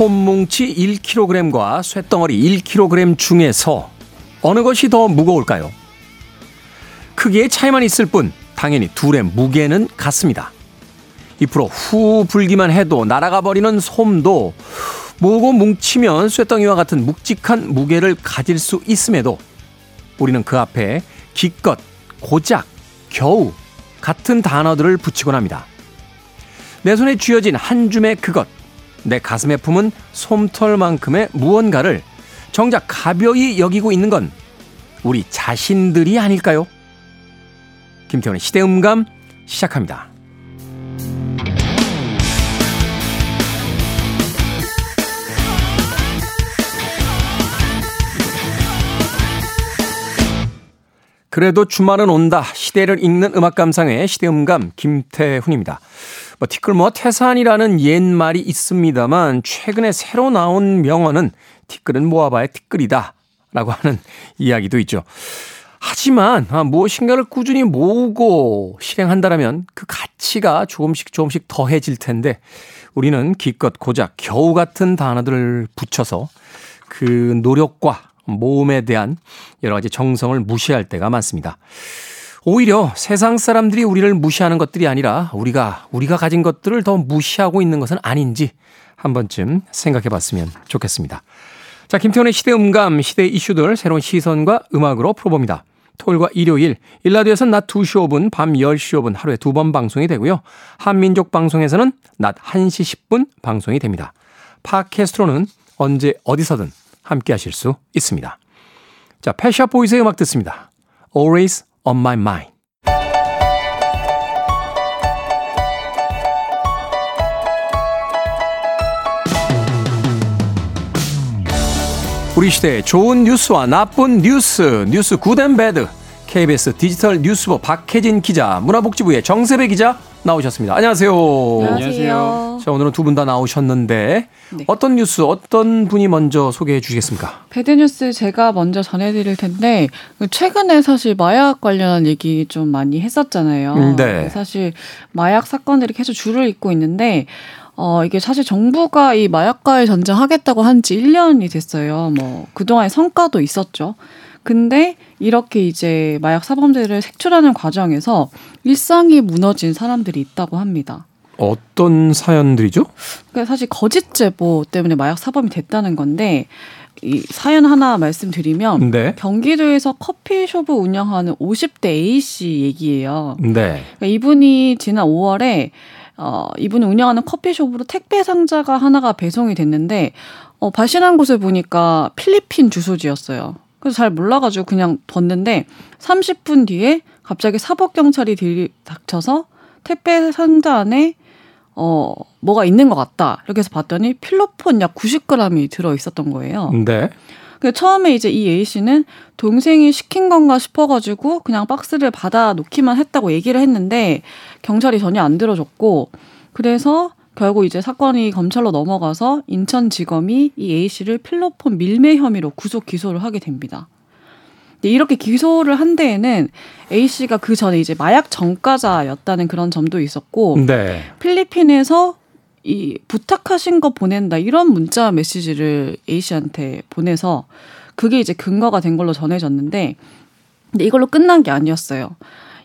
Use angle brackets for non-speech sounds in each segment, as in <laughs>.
솜뭉치 1kg과 쇳덩어리 1kg 중에서 어느 것이 더 무거울까요? 크기의 차이만 있을 뿐 당연히 둘의 무게는 같습니다. 이 프로 후 불기만 해도 날아가 버리는 솜도 모으고 뭉치면 쇳덩이와 같은 묵직한 무게를 가질 수 있음에도 우리는 그 앞에 기껏, 고작, 겨우 같은 단어들을 붙이곤 합니다. 내 손에 쥐어진 한 줌의 그것, 내 가슴에 품은 솜털만큼의 무언가를 정작 가벼이 여기고 있는 건 우리 자신들이 아닐까요? 김태훈의 시대음감 시작합니다. 그래도 주말은 온다. 시대를 읽는 음악 감상의 시대음감 김태훈입니다. 뭐 티끌 태산이라는 옛말이 있습니다만 최근에 새로 나온 명언은 티끌은 모아봐야 티끌이다. 라고 하는 이야기도 있죠. 하지만 아, 무엇인가를 꾸준히 모으고 실행한다라면 그 가치가 조금씩 조금씩 더해질 텐데 우리는 기껏 고작 겨우 같은 단어들을 붙여서 그 노력과 모험에 대한 여러 가지 정성을 무시할 때가 많습니다. 오히려 세상 사람들이 우리를 무시하는 것들이 아니라 우리가 우리가 가진 것들을 더 무시하고 있는 것은 아닌지 한 번쯤 생각해 봤으면 좋겠습니다. 자, 김태훈의 시대 음감, 시대 이슈들 새로운 시선과 음악으로 풀어봅니다. 토요일과 일요일, 일라디오에서는 낮 2시 5분, 밤 10시 5분 하루에 두 번 방송이 되고요. 한민족 방송에서는 낮 1시 10분 방송이 됩니다. 팟캐스트로는 언제 어디서든 함께 하실 수 있습니다. 자, 펫 샵 보이스의 음악 듣습니다. Always on my mind. 우리 시대의 좋은 뉴스와 나쁜 뉴스, 뉴스 good and bad. KBS 디지털 뉴스부 박혜진 기자, 문화복지부의 정세배 기자 나오셨습니다. 안녕하세요. 안녕하세요. 자, 오늘은 두 분 다 나오셨는데 네. 어떤 뉴스 어떤 분이 먼저 소개해 주시겠습니까? 배드 뉴스 제가 먼저 전해드릴 텐데 최근에 사실 마약 관련한 얘기 좀 많이 했었잖아요. 음, 네. 사실 마약 사건들이 계속 줄을 잇고 있는데 어, 이게 사실 정부가 이 마약과의 전쟁하겠다고 한 지 1년이 됐어요. 뭐, 그동안의 성과도 있었죠. 근데 이렇게 이제 마약 사범들을 색출하는 과정에서 일상이 무너진 사람들이 있다고 합니다. 어떤 사연들이죠? 그러니까 사실 거짓 제보 때문에 마약 사범이 됐다는 건데 이 사연 하나 말씀드리면 네. 경기도에서 커피숍을 운영하는 50대 A 씨 얘기예요. 네. 그러니까 이분이 지난 5월에 어, 이분이 운영하는 커피숍으로 택배 상자가 하나가 배송이 됐는데 어, 발신한 곳을 보니까 필리핀 주소지였어요. 그래서 잘 몰라가지고 그냥 뒀는데 30분 뒤에 갑자기 사법 경찰이 들이닥쳐서 택배 상자 안에 어 뭐가 있는 것 같다 이렇게 해서 봤더니 필로폰 약 90g이 들어 있었던 거예요. 네. 그 처음에 이제 이 A 씨는 동생이 시킨 건가 싶어가지고 그냥 박스를 받아 놓기만 했다고 얘기를 했는데 경찰이 전혀 안 들어줬고 그래서 결국 이제 사건이 검찰로 넘어가서 인천지검이 이 A 씨를 필로폰 밀매 혐의로 구속 기소를 하게 됩니다. 이렇게 기소를 한 데에는 A 씨가 그 전에 이제 마약 전과자였다는 그런 점도 있었고 네. 필리핀에서 이 부탁하신 거 보낸다 이런 문자 메시지를 A 씨한테 보내서 그게 이제 근거가 된 걸로 전해졌는데 근데 이걸로 끝난 게 아니었어요.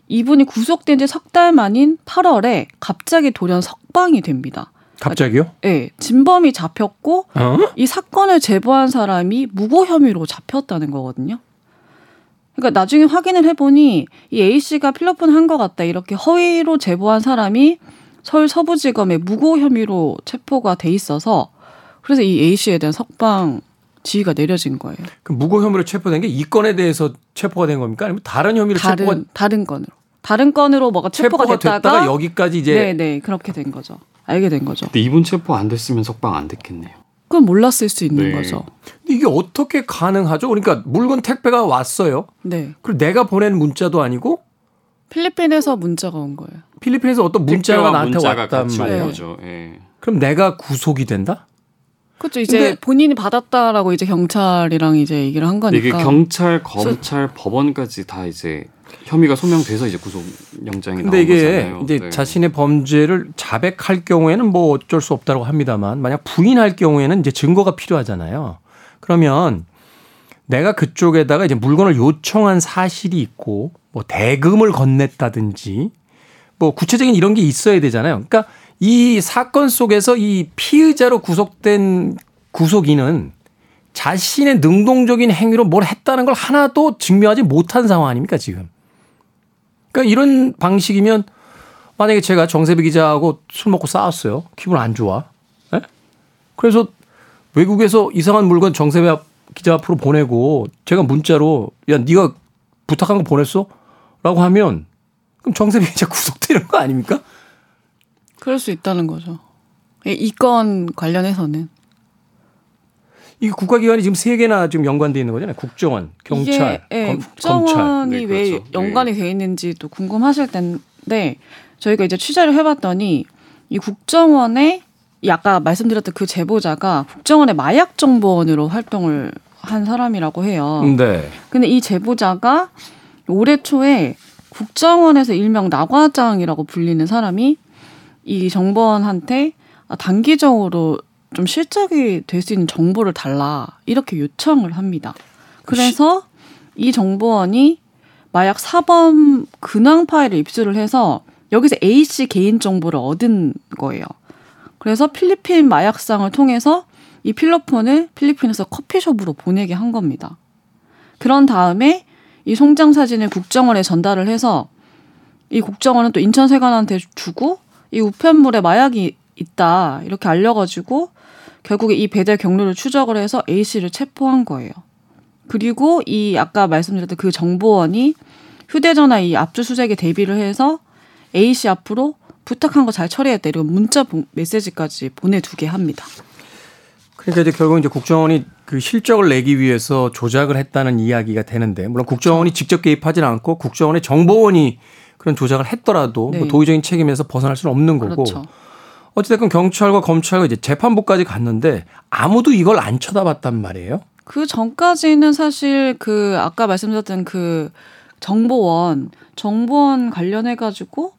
이분이 구속된 지 석 달 만인 8월에 갑자기 돌연 석방이 됩니다. 갑자기요? 네, 진범이 잡혔고 어? 이 사건을 제보한 사람이 무고 혐의로 잡혔다는 거거든요. 그러니까 나중에 확인을 해보니 이 A 씨가 필로폰 한 것 같다 이렇게 허위로 제보한 사람이 서울 서부지검에 무고 혐의로 체포가 돼 있어서 그래서 이 A 씨에 대한 석방 지휘가 내려진 거예요. 그 무고 혐의로 체포된 게 이 건에 대해서 체포가 된 겁니까? 아니면 다른 혐의로 다른, 체포가 다른 건으로 다른 건으로 뭐가 체포가, 체포가 됐다가, 됐다가, 여기까지 이제 네네 네, 그렇게 된 거죠. 알게 된 거죠. 근데 이분 체포 안 됐으면 석방 안 됐겠네요. 그건 몰랐을 수 있는 네. 거죠. 이게 어떻게 가능하죠? 그러니까 물건 택배가 왔어요. 네. 그리고 내가 보낸 문자도 아니고 필리핀에서 문자가 온 거예요. 필리핀에서 어떤 문자가 나한테 왔단 말이에요. 네. 그럼 내가 구속이 된다? 그렇죠. 이제 근데- 본인이 받았다라고 이제 경찰이랑 이제 얘기를 한 근데 이게 거니까. 경찰, 검찰, 법원까지 다 이제 혐의가 소명돼서 이제 구속 영장이 근데 나온 이게 거잖아요. 이제 네. 자신의 범죄를 자백할 경우에는 뭐 어쩔 수 없다고 합니다만 만약 부인할 경우에는 이제 증거가 필요하잖아요. 그러면 내가 그쪽에다가 이제 물건을 요청한 사실이 있고 뭐 대금을 건넸다든지 뭐 구체적인 이런 게 있어야 되잖아요. 그러니까 이 사건 속에서 이 피의자로 구속된 구속인은 자신의 능동적인 행위로 뭘 했다는 걸 하나도 증명하지 못한 상황 아닙니까, 지금? 그러니까 이런 방식이면 만약에 제가 정세비 기자하고 술 먹고 싸웠어요. 기분 안 좋아. 예? 그래서 외국에서 이상한 물건 정세비 앞- 기자 앞으로 보내고 제가 문자로 야 네가 부탁한 거 보냈어? 라고 하면 그럼 정세비 기자 <laughs> 구속되는 거 아닙니까? 그럴 수 있다는 거죠. 예, 이건 관련해서는 이게 국가기관이 지금 세 개나 지금 연관돼 있는 거잖아요. 국정원, 경찰, 이게 예, 검, 국정원이. 네, 왜 그렇죠. 연관이 돼 있는지도 궁금하실 텐데 저희가 이제 취재를 해봤더니 이 국정원의 이 아까 말씀드렸던 그 제보자가 국정원의 마약 정보원으로 활동을 한 사람이라고 해요. 네. 근데 이 제보자가 올해 초에 국정원에서 일명 나과장이라고 불리는 사람이 이 정보원한테 아, 단기적으로 좀 실적이 될 수 있는 정보를 달라 이렇게 요청을 합니다. 그래서 이 정보원이 마약 사범 근황 파일을 입수를 해서 여기서 A 씨 개인 정보를 얻은 거예요. 그래서 필리핀 마약상을 통해서 이 필로폰을 필리핀에서 커피숍으로 보내게 한 겁니다. 그런 다음에 이 송장 사진을 국정원에 전달을 해서 이 국정원은 또 인천세관한테 주고 이 우편물에 마약이 있다 이렇게 알려가지고 결국에 이 배달 경로를 추적을 해서 A 씨를 체포한 거예요. 그리고 이 아까 말씀드렸던 그 정보원이 휴대전화 이 압수수색에 대비를 해서 A 씨 앞으로 부탁한 거 잘 처리했다 이런 문자 보- 메시지까지 보내두게 합니다. 그러니까 이제 결국 이제 국정원이 그 실적을 내기 위해서 조작을 했다는 이야기가 되는데 물론 국정원이 직접 개입하지는 않고 국정원의 정보원이 그런 조작을 했더라도 네. 뭐 도의적인 책임에서 벗어날 수는 없는 거고 그렇죠. 어찌됐건 경찰과 검찰과 이제 재판부까지 갔는데 아무도 이걸 안 쳐다봤단 말이에요. 그 전까지는 사실 그 아까 말씀드렸던 그 정보원 정보원 관련해 가지고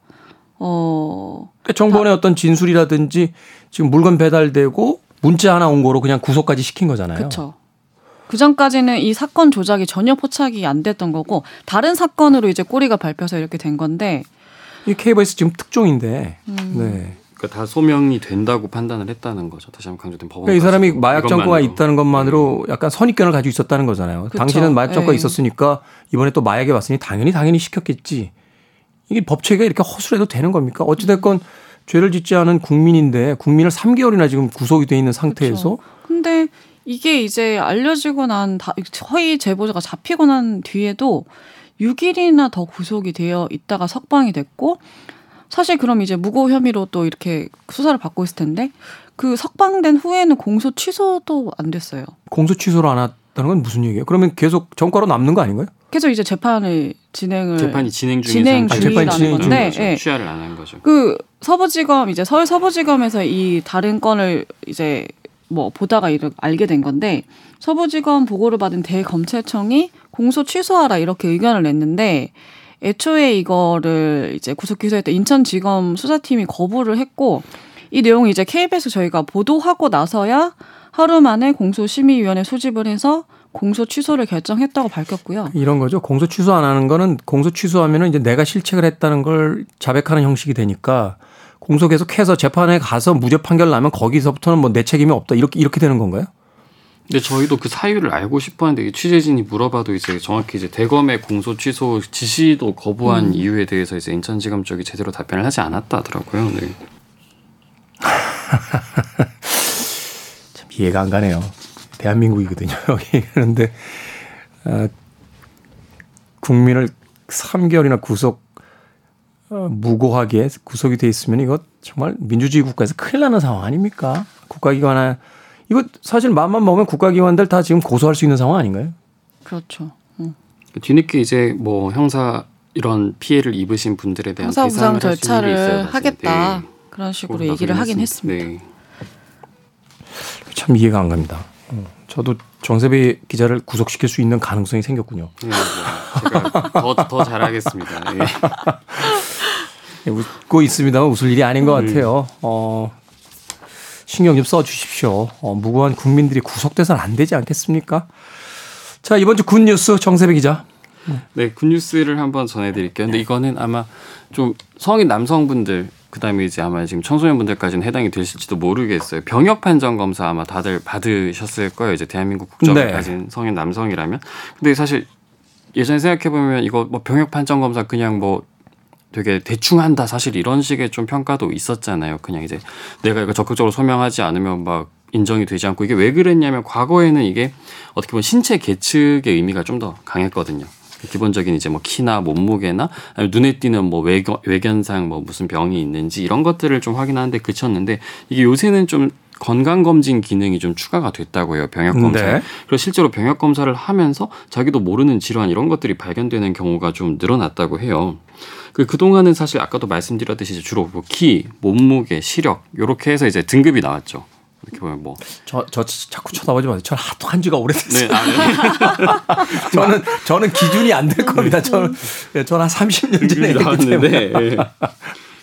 어 그러니까 정보원의 어떤 진술이라든지 지금 물건 배달되고 문자 하나 온 거로 그냥 구속까지 시킨 거잖아요. 그렇죠. 그 전까지는 이 사건 조작이 전혀 포착이 안 됐던 거고 다른 사건으로 이제 꼬리가 밟혀서 이렇게 된 건데 이 KBS 지금 특종인데. 음. 네. 그러니까 다 소명이 된다고 판단을 했다는 거죠. 다시 한번 강조된 법원. 그러니까 이 사람이 마약 정과가 있다는 것만으로 약간 선입견을 가지고 있었다는 거잖아요. 그쵸. 당신은 마약 정과가 예. 있었으니까 이번에 또 마약에 왔으니 당연히 당연히 시켰겠지. 이게 법 체계가 이렇게 허술해도 되는 겁니까? 어찌됐건 죄를 짓지 않은 국민인데 국민을 3개월이나 지금 구속이 돼 있는 상태에서 근데 이게 이제 알려지고 난 다, 허위 제보자가 잡히고 난 뒤에도 6일이나 더 구속이 되어 있다가 석방이 됐고 사실 그럼 이제 무고 혐의로 또 이렇게 수사를 받고 있을 텐데 그 석방된 후에는 공소 취소도 안 됐어요. 공소 취소를 안 했다는 건 무슨 얘기예요? 그러면 계속 전과로 남는 거 아닌가요? 계속 이제 재판을 진행을 재판이 진행 중인 진행 중이라는 재판이 진행 건데, 중인 거죠. 예. 취하를 안 한 거죠. 그 서부지검 이제 서울 서부지검에서 이 다른 건을 이제 뭐 보다가 이렇게 알게 된 건데 서부지검 보고를 받은 대검찰청이 공소 취소하라 이렇게 의견을 냈는데 애초에 이거를 이제 구속 기소했던 인천지검 수사팀이 거부를 했고 이 내용이 이제 KBS 저희가 보도하고 나서야 하루 만에 공소심의위원회 소집을 해서 공소 취소를 결정했다고 밝혔고요. 이런 거죠. 공소 취소 안 하는 거는 공소 취소하면은 이제 내가 실책을 했다는 걸 자백하는 형식이 되니까 공소 계속해서 재판에 가서 무죄 판결 나면 거기서부터는 뭐 내 책임이 없다 이렇게 이렇게 되는 건가요? 근데 저희도 그 사유를 알고 싶어하는데 이 취재진이 물어봐도 이제 정확히 이제 대검의 공소 취소 지시도 거부한 이유에 대해서 이제 인천지검 쪽이 제대로 답변을 하지 않았다 하더라고요. 네. <laughs> 참 이해가 안 가네요. 대한민국이거든요. <laughs> 여기 그런데 어, 국민을 3개월이나 구속 어, 무고하게 구속이 돼 있으면 이거 정말 민주주의 국가에서 큰일 나는 상황 아닙니까? 국가기관에 이거 사실 마음만 먹으면 국가기관들 다 지금 고소할 수 있는 상황 아닌가요? 그렇죠. 음. 뒤늦게 이제 뭐 형사 이런 피해를 입으신 분들에 대한 게 있어야 절차를. 하겠다 네. 그런 식으로 얘기를 하긴 했습니다. 네. 참 이해가 안 갑니다. 어, 저도 정세배 기자를 구속시킬 수 있는 가능성이 생겼군요. 네, 네. 제가 더, 더 잘하겠습니다. 예. <laughs> 예, 웃고 있습니다만 웃을 일이 아닌 것 같아요. 어, 신경 좀 써주십시오. 어, 무고한 국민들이 구속돼서는 안 되지 않겠습니까? 자, 이번 주 굿뉴스 정세배 기자. 네, 굿뉴스를 한번 전해드릴게요. 근데 이거는 아마 좀 성인 남성분들 그다음에 이제 아마 지금 청소년분들까지는 해당이 되실지도 모르겠어요. 병역 판정 검사 아마 다들 받으셨을 거예요. 이제 대한민국 국적을 네. 가진 성인 남성이라면. 근데 사실 예전에 생각해 보면 이거 뭐 병역 판정 검사 그냥 뭐 되게 대충 한다 사실 이런 식의 좀 평가도 있었잖아요. 그냥 이제 내가 이거 적극적으로 소명하지 않으면 막 인정이 되지 않고 이게 왜 그랬냐면 과거에는 이게 어떻게 보면 신체 계측의 의미가 좀 더 강했거든요. 기본적인 이제 뭐 키나 몸무게나 아니면 눈에 띄는 뭐 외견, 외견상 뭐 무슨 병이 있는지 이런 것들을 좀 확인하는데 그쳤는데 이게 요새는 좀 건강 검진 기능이 좀 추가가 됐다고 해요 병역 검사에. 네. 그래서 실제로 병역 검사를 하면서 자기도 모르는 질환 이런 것들이 발견되는 경우가 좀 늘어났다고 해요. 그 그동안은 사실 아까도 말씀드렸듯이 주로 뭐 키, 몸무게, 시력 요렇게 해서 이제 등급이 나왔죠. 이렇게 보면 뭐 저, 저 자꾸 쳐다보지 마세요. 저는 하도 한 지가 오래됐어요. 네, 아, 네. <laughs> 저는, 저는 기준이 안 될 겁니다. 저는, 예, 저는 한 30년 전에. 나왔는데.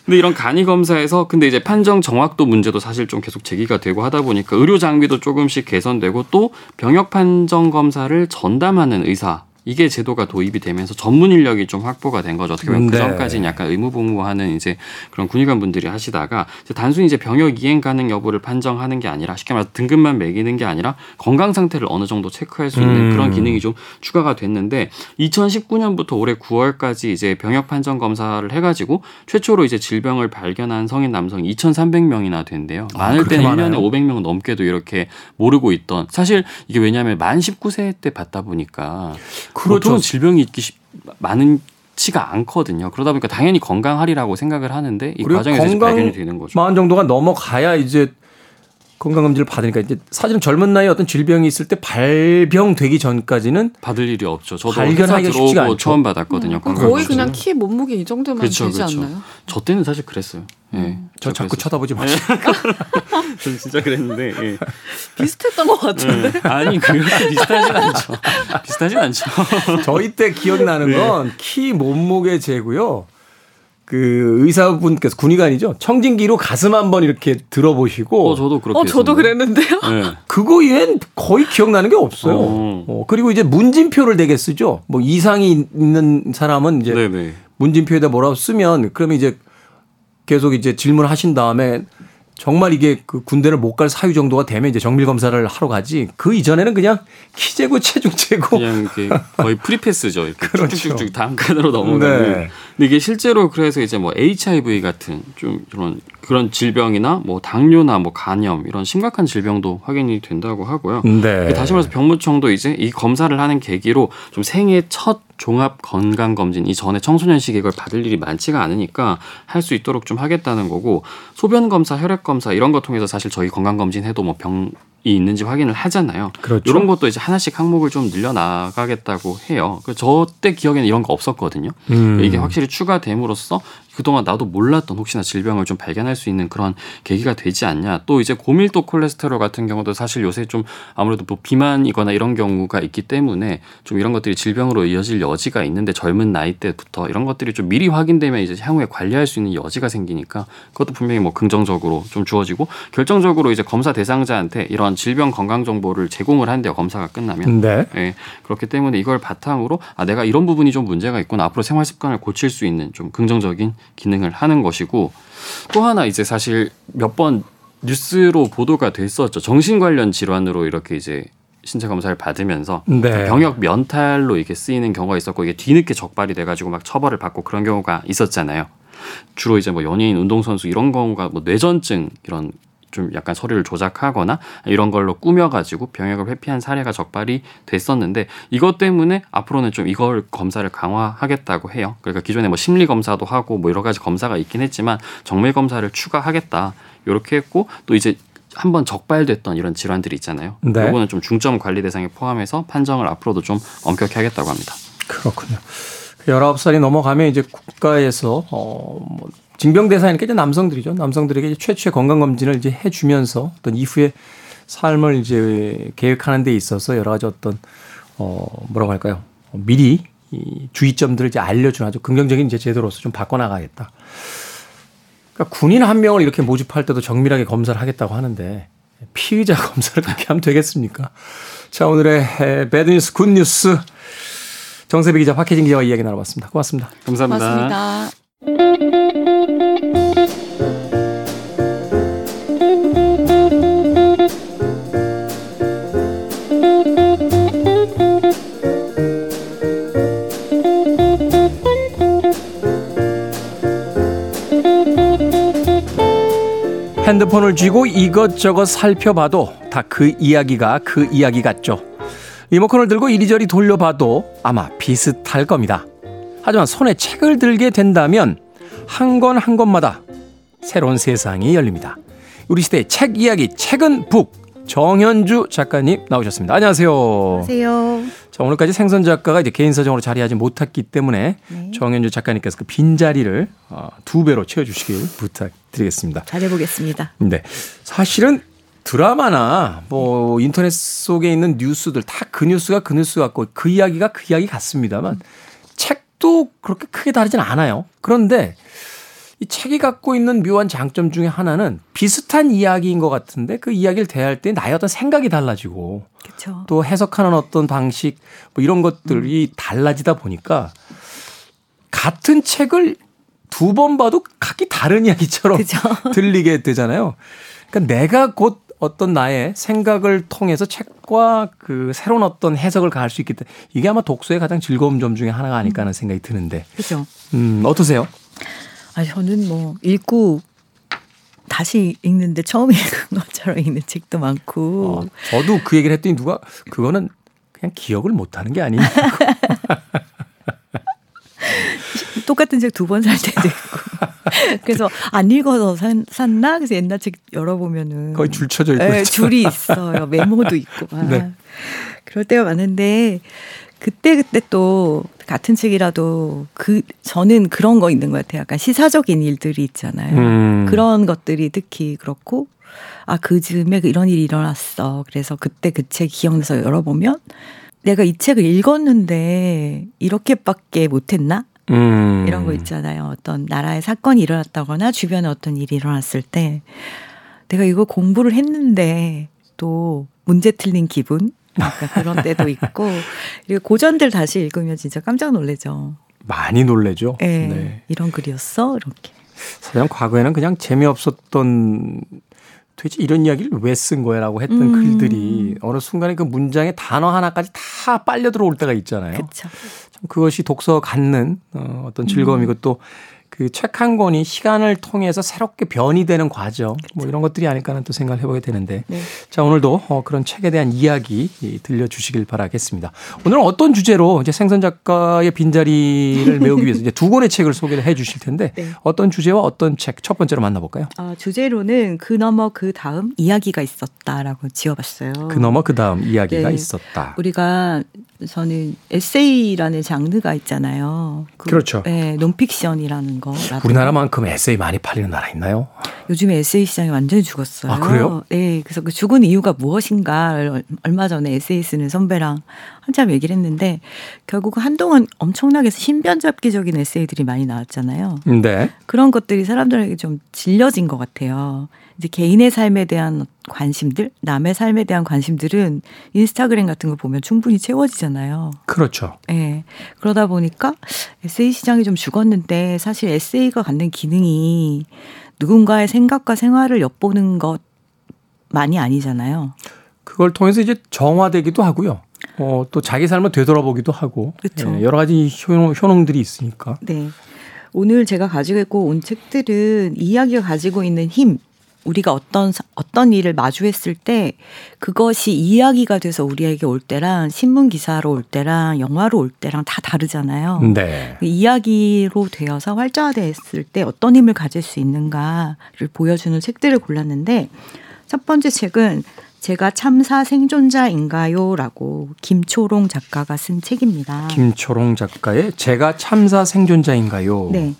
예. 근데 이런 간이 검사에서 근데 이제 판정 정확도 문제도 사실 좀 계속 제기가 되고 하다 보니까 의료 장비도 조금씩 개선되고 또 병역 판정 검사를 전담하는 의사 이게 제도가 도입이 되면서 전문 인력이 좀 확보가 된 거죠. 어떻게 보면 네. 그 전까지는 약간 의무복무하는 이제 그런 군의관 분들이 하시다가 이제 단순히 이제 병역 이행 가능 여부를 판정하는 게 아니라 쉽게 말해서 등급만 매기는 게 아니라 건강 상태를 어느 정도 체크할 수 있는 음. 그런 기능이 좀 추가가 됐는데 2019년부터 올해 9월까지 이제 병역 판정 검사를 해가지고 최초로 이제 질병을 발견한 성인 남성 2,300명이나 된대요. 아, 많을 그렇게 때는 많아요? 1년에 500명 넘게도 이렇게 모르고 있던 사실 이게 왜냐하면 만 19세 때 받다 보니까 그렇죠. 보통 질병이 있기 쉽, 많은 치가 않거든요. 그러다 보니까 당연히 건강하리라고 생각을 하는데 이 과정에서 건강- 발견이 되는 거죠. 마흔 정도가 넘어가야 이제 건강검진을 받으니까 이제 사실은 젊은 나이에 어떤 질병이 있을 때 발병되기 전까지는 받을 일이 없죠. 저도 발견하기가 회사 쉽지가 않죠. 처음 받았거든요. 건강 거의. 그냥 키, 몸무게 이 정도면 그렇죠, 되지 그렇죠. 않나요? 저 때는 사실 그랬어요. 예. 저 자꾸. 쳐다보지 마세요. <laughs> 전 진짜 그랬는데. 예. 비슷했던 것 같은데. 네. 아니 그렇게 비슷하진 않죠. 비슷하진 않죠. <laughs> 저희 때 기억나는 네. 건키 몸무게 재고요. 그 의사분께서 군의관이죠. 청진기로 가슴 한번 이렇게 들어보시고 어 저도 그렇게. 어, 저도 했었는데. 그랬는데요. 네. 그거 이외엔 거의 기억나는 게 없어요. 어. 어, 그리고 이제 문진표를 되게 쓰죠. 뭐 이상이 있는 사람은 이제 네네. 문진표에다 뭐라고 쓰면 그러면 이제 계속 이제 질문을 하신 다음에 정말 이게 그 군대를 못 갈 사유 정도가 되면 이제 정밀 검사를 하러 가지. 그 이전에는 그냥 키 재고 체중 재고 그냥 이렇게 <laughs> 거의 free pass죠. 이렇게 그렇죠. 쭉쭉쭉 다음 칸으로 넘어가는. 네. 근데 이게 실제로 그래서 이제 뭐 HIV 같은 좀 그런 그런 질병이나 뭐 당뇨나 뭐 간염 이런 심각한 질병도 확인이 된다고 하고요. 네. 다시 말해서 병무청도 이제 이 검사를 하는 계기로 좀 생애 첫 종합 건강 검진 이 전에 청소년 시기에 이걸 받을 일이 많지가 않으니까 할 수 있도록 좀 하겠다는 거고 소변 검사, 혈액 검사 이런 거 통해서 사실 저희 건강 검진 해도 뭐 병이 있는지 확인을 하잖아요. 그렇죠. 이런 것도 이제 하나씩 항목을 좀 늘려 나가겠다고 해요. 저 때 기억에는 이런 거 없었거든요. 음. 이게 확실히 추가됨으로써 그동안 나도 몰랐던 혹시나 질병을 좀 발견할 수 있는 그런 계기가 되지 않냐. 또 이제 고밀도 콜레스테롤 같은 경우도 사실 요새 좀 아무래도 뭐 비만이거나 이런 경우가 있기 때문에 좀 이런 것들이 질병으로 이어질 여지가 있는데 젊은 나이 때부터 이런 것들이 좀 미리 확인되면 이제 향후에 관리할 수 있는 여지가 생기니까 그것도 분명히 뭐 긍정적으로 좀 주어지고 결정적으로 이제 검사 대상자한테 이런 질병 건강 정보를 제공을 한대요. 검사가 끝나면. 네. 예, 그렇기 때문에 이걸 바탕으로 아 내가 이런 부분이 좀 문제가 있구나 앞으로 생활 습관을 고칠 수 있는 좀 긍정적인 기능을 하는 것이고 또 하나 이제 사실 몇 번 뉴스로 보도가 됐었죠 정신 관련 질환으로 이렇게 이제 신체 검사를 받으면서 네. 병역 면탈로 이게 쓰이는 경우가 있었고 이게 뒤늦게 적발이 돼가지고 막 처벌을 받고 그런 경우가 있었잖아요. 주로 이제 뭐 연예인, 운동선수 이런 경우가 뭐 뇌전증 이런 좀 약간 서류를 조작하거나 이런 걸로 꾸며가지고 병역을 회피한 사례가 적발이 됐었는데 이것 때문에 앞으로는 좀 이걸 검사를 강화하겠다고 해요. 그러니까 기존에 뭐 심리 검사도 하고 뭐 여러 가지 검사가 있긴 했지만 정밀 검사를 추가하겠다 이렇게 했고 또 이제 한번 적발됐던 이런 질환들이 있잖아요. 네. 요거는 좀 중점 관리 대상에 포함해서 판정을 앞으로도 좀 엄격히 하겠다고 합니다. 그렇군요. 19살이 넘어가면 이제 국가에서 어, 뭐 징병 대상이니까 이제 남성들이죠. 남성들에게 이제 최초의 건강 검진을 이제 해 주면서 어떤 이후에 삶을 이제 계획하는 데 있어서 여러 가지 어떤 어 뭐라고 할까요? 미리 이 주의점들을 이제 알려주는 아주 긍정적인 이제 제도로서 좀 바꿔나가겠다. 그러니까 군인 한 명을 이렇게 모집할 때도 정밀하게 검사를 하겠다고 하는데 피의자 <laughs> 검사를 그렇게 하면 되겠습니까? 자, 오늘의 배드뉴스, 굿뉴스 정세비 기자, 박혜진 기자와 이야기 나눠봤습니다. 고맙습니다. 감사합니다. 고맙습니다. 핸드폰을 쥐고 이것저것 살펴봐도 다 그 이야기가 그 이야기 같죠. 리모컨을 들고 이리저리 돌려봐도 아마 비슷할 겁니다. 하지만 손에 책을 들게 된다면 한 권 한 권마다 새로운 세상이 열립니다. 우리 시대의 책 이야기, 책은 북. 정현주 작가님 나오셨습니다. 안녕하세요. 안녕하세요. 자, 오늘까지 생선 작가가 이제 개인 사정으로 자리하지 못했기 때문에 네. 정현주 작가님께서 그 빈자리를 어, 두 배로 채워주시길 부탁드리겠습니다. 잘해보겠습니다. 네. 사실은 드라마나 뭐 인터넷 속에 있는 뉴스들 다 그 뉴스가 그 뉴스 같고 그 이야기가 그 이야기 같습니다만 책도 그렇게 크게 다르진 않아요. 그런데 이 책이 갖고 있는 묘한 장점 중에 하나는 비슷한 이야기인 것 같은데 그 이야기를 대할 때 나의 어떤 생각이 달라지고 그렇죠. 또 해석하는 어떤 방식 뭐 이런 것들이 달라지다 보니까 같은 책을 두 번 봐도 각기 다른 이야기처럼 그죠. <laughs> 들리게 되잖아요. 그러니까 내가 곧 어떤 나의 생각을 통해서 책과 그 새로운 어떤 해석을 가할 수 있기 때문에 이게 아마 독서의 가장 즐거운 점 중에 하나가 아닐까 하는 생각이 드는데, 그렇죠. 음, 어떠세요? 아 저는 뭐 읽고 다시 읽는데 처음 <laughs> 읽은 것처럼 읽는 책도 많고 어, 저도 그 얘기를 했더니 누가 그거는 그냥 기억을 못 하는 게 아니냐. <laughs> 똑같은 책 두 번 살 때도 있고 그래서 안 읽어서 산, 샀나 그래서 옛날 책 열어보면은 거의 줄 쳐져 있고. 네, 있죠. 줄이 있어요 메모도 있고 막 <laughs> 네. 그럴 때가 많은데 그때 그때 또 같은 책이라도 그 저는 그런 거 있는 것 같아요. 약간 시사적인 일들이 있잖아요. 음. 그런 것들이 특히 그렇고 아 그 즈음에 이런 일이 일어났어. 그래서 그때 그 책 기억나서 열어보면 내가 이 책을 읽었는데 이렇게밖에 못했나? 음. 이런 거 있잖아요. 어떤 나라에 사건이 일어났다거나 주변에 어떤 일이 일어났을 때 내가 이거 공부를 했는데 또 문제 틀린 기분? 약간 그런 때도 있고 그리고 고전들 다시 읽으면 진짜 깜짝 놀래죠. 많이 놀래죠. 예, 네. 이런 글이었어 이렇게. 사실 과거에는 그냥 재미없었던 도대체 이런 이야기를 왜 쓴 거야라고 했던 음. 글들이 어느 순간에 그 문장에 단어 하나까지 다 빨려 들어올 때가 있잖아요. 그렇죠. 참 그것이 독서 갖는 어, 어떤 즐거움이고 또 그 책 한 권이 시간을 통해서 새롭게 변이 되는 과정 뭐 이런 것들이 아닐까 하는 또 생각을 해보게 되는데 네. 자 오늘도 어, 그런 책에 대한 이야기 이, 들려주시길 바라겠습니다. 오늘은 어떤 주제로 이제 생선 작가의 빈자리를 <laughs> 메우기 위해서 이제 두 권의 책을 소개를 해주실 텐데 네. 어떤 주제와 어떤 책 첫 번째로 만나볼까요? 아, 주제로는 그 너머 그 다음 이야기가 있었다라고 지어봤어요. 그 너머 그 다음 이야기가 네. 있었다. 우리가 저는 에세이라는 장르가 있잖아요. 그, 그렇죠. 네, 논픽션이라는 거. 우리나라만큼 에세이 많이 팔리는 나라 있나요? 요즘에 에세이 시장이 완전히 죽었어요. 아, 그래요? 네, 그래서 그 죽은 이유가 무엇인가 얼마 전에 에세이 쓰는 선배랑 한참 얘기를 했는데 결국 한동안 엄청나게 신변잡기적인 에세이들이 많이 나왔잖아요. 네. 그런 것들이 사람들에게 좀 질려진 것 같아요. 이제 개인의 삶에 대한 관심들, 남의 삶에 대한 관심들은 인스타그램 같은 거 보면 충분히 채워지잖아요. 그렇죠. 예. 네. 그러다 보니까 에세이 시장이 좀 죽었는데 사실 에세이가 갖는 기능이 누군가의 생각과 생활을 엿보는 것만이 아니잖아요. 그걸 통해서 이제 정화되기도 하고요. 어, 또 자기 삶을 되돌아보기도 하고. 예, 여러 가지 효능, 효능들이 있으니까. 네. 오늘 제가 가지고 온 책들은 이야기가 가지고 있는 힘, 우리가 어떤 어떤 일을 마주했을 때 그것이 이야기가 돼서 우리에게 올 때랑 신문 기사로 올 때랑 영화로 올 때랑 다 다르잖아요. 네. 그 이야기로 되어서 활자화됐을 때 어떤 힘을 가질 수 있는가를 보여주는 책들을 골랐는데 첫 번째 책은 제가 참사 생존자인가요 라고 김초롱 작가가 쓴 책입니다. 김초롱 작가의 제가 참사 생존자인가요? 네.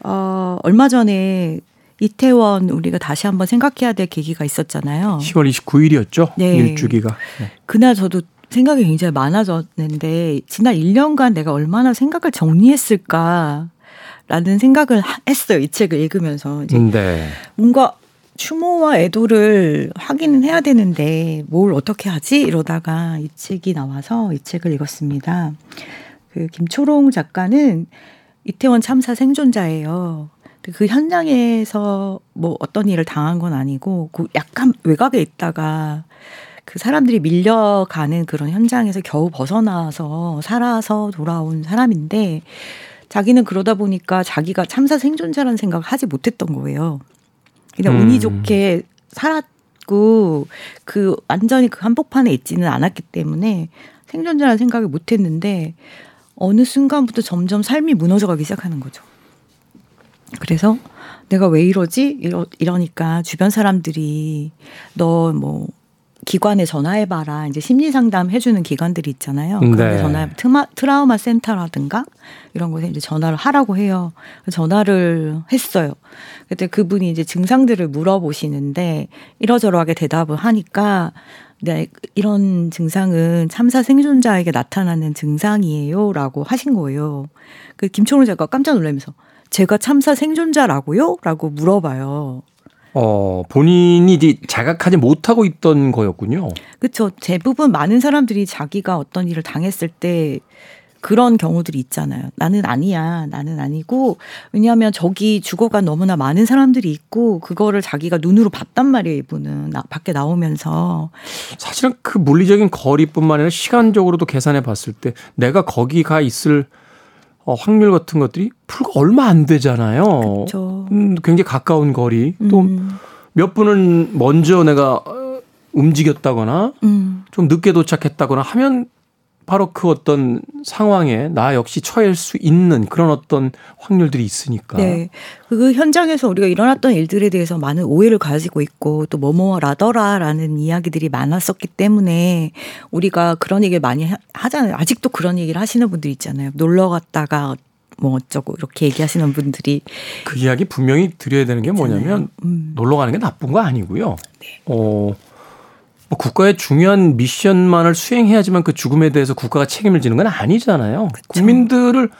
어, 얼마 전에 이태원 우리가 다시 한번 생각해야 될 계기가 있었잖아요. 10월 29일이었죠. 네. 일주기가. 네. 그날 저도 생각이 굉장히 많아졌는데 지난 1년간 내가 얼마나 생각을 정리했을까 라는 생각을 하- 했어요. 이 책을 읽으면서 이제 네. 뭔가 추모와 애도를 하기는 해야 되는데 뭘 어떻게 하지 이러다가 이 책이 나와서 이 책을 읽었습니다. 그 김초롱 작가는 이태원 참사 생존자예요. 그 현장에서 뭐 어떤 일을 당한 건 아니고 그 약간 외곽에 있다가 그 사람들이 밀려가는 그런 현장에서 겨우 벗어나서 살아서 돌아온 사람인데 자기는 그러다 보니까 자기가 참사 생존자라는 생각을 하지 못했던 거예요. 그냥 음. 운이 좋게 살았고 그 완전히 그 한복판에 있지는 않았기 때문에 생존자라는 생각을 못 했는데 어느 순간부터 점점 삶이 무너져 가기 시작하는 거죠. 그래서 내가 왜 이러지? 이러, 이러니까 주변 사람들이 너 뭐 기관에 전화해봐라. 이제 심리 상담 해주는 기관들이 있잖아요. 그런 데 네. 전화, 트마, 트라우마 센터라든가 이런 곳에 이제 전화를 하라고 해요. 전화를 했어요. 그때 그분이 이제 증상들을 물어보시는데 이러저러하게 대답을 하니까 네, 이런 증상은 참사 생존자에게 나타나는 증상이에요 라고 하신 거예요. 그 김초롱 작가 깜짝 놀라면서 제가 참사 생존자라고요? 라고 물어봐요. 어, 본인이 이제 자각하지 못하고 있던 거였군요. 그렇죠. 대부분 많은 사람들이 자기가 어떤 일을 당했을 때 그런 경우들이 있잖아요. 나는 아니야. 나는 아니고 왜냐하면 저기 죽어간 너무나 많은 사람들이 있고 그거를 자기가 눈으로 봤단 말이에요. 이분은 나, 밖에 나오면서 사실은 그 물리적인 거리뿐만 아니라 시간적으로도 계산해 봤을 때 내가 거기 가 있을 어, 확률 같은 것들이 불과 얼마 안 되잖아요. 그렇죠. 음, 굉장히 가까운 거리 또몇 음, 분은 먼저 내가 어, 움직였다거나 음. 좀 늦게 도착했다거나 하면 바로 그 어떤 상황에 나 역시 처할 수 있는 그런 어떤 확률들이 있으니까. 네. 그 현장에서 우리가 일어났던 일들에 대해서 많은 오해를 가지고 있고 또 뭐뭐라더라라는 이야기들이 많았었기 때문에 우리가 그런 얘기를 많이 하- 하잖아요. 아직도 그런 얘기를 하시는 분들 있잖아요. 놀러 갔다가 뭐 어쩌고 이렇게 얘기하시는 분들이 그 이야기 분명히 드려야 되는 게 뭐냐면 음. 놀러 가는 게 나쁜 거 아니고요. 어, 뭐 국가의 중요한 미션만을 수행해야지만 그 죽음에 대해서 국가가 책임을 지는 건 아니잖아요. 국민들을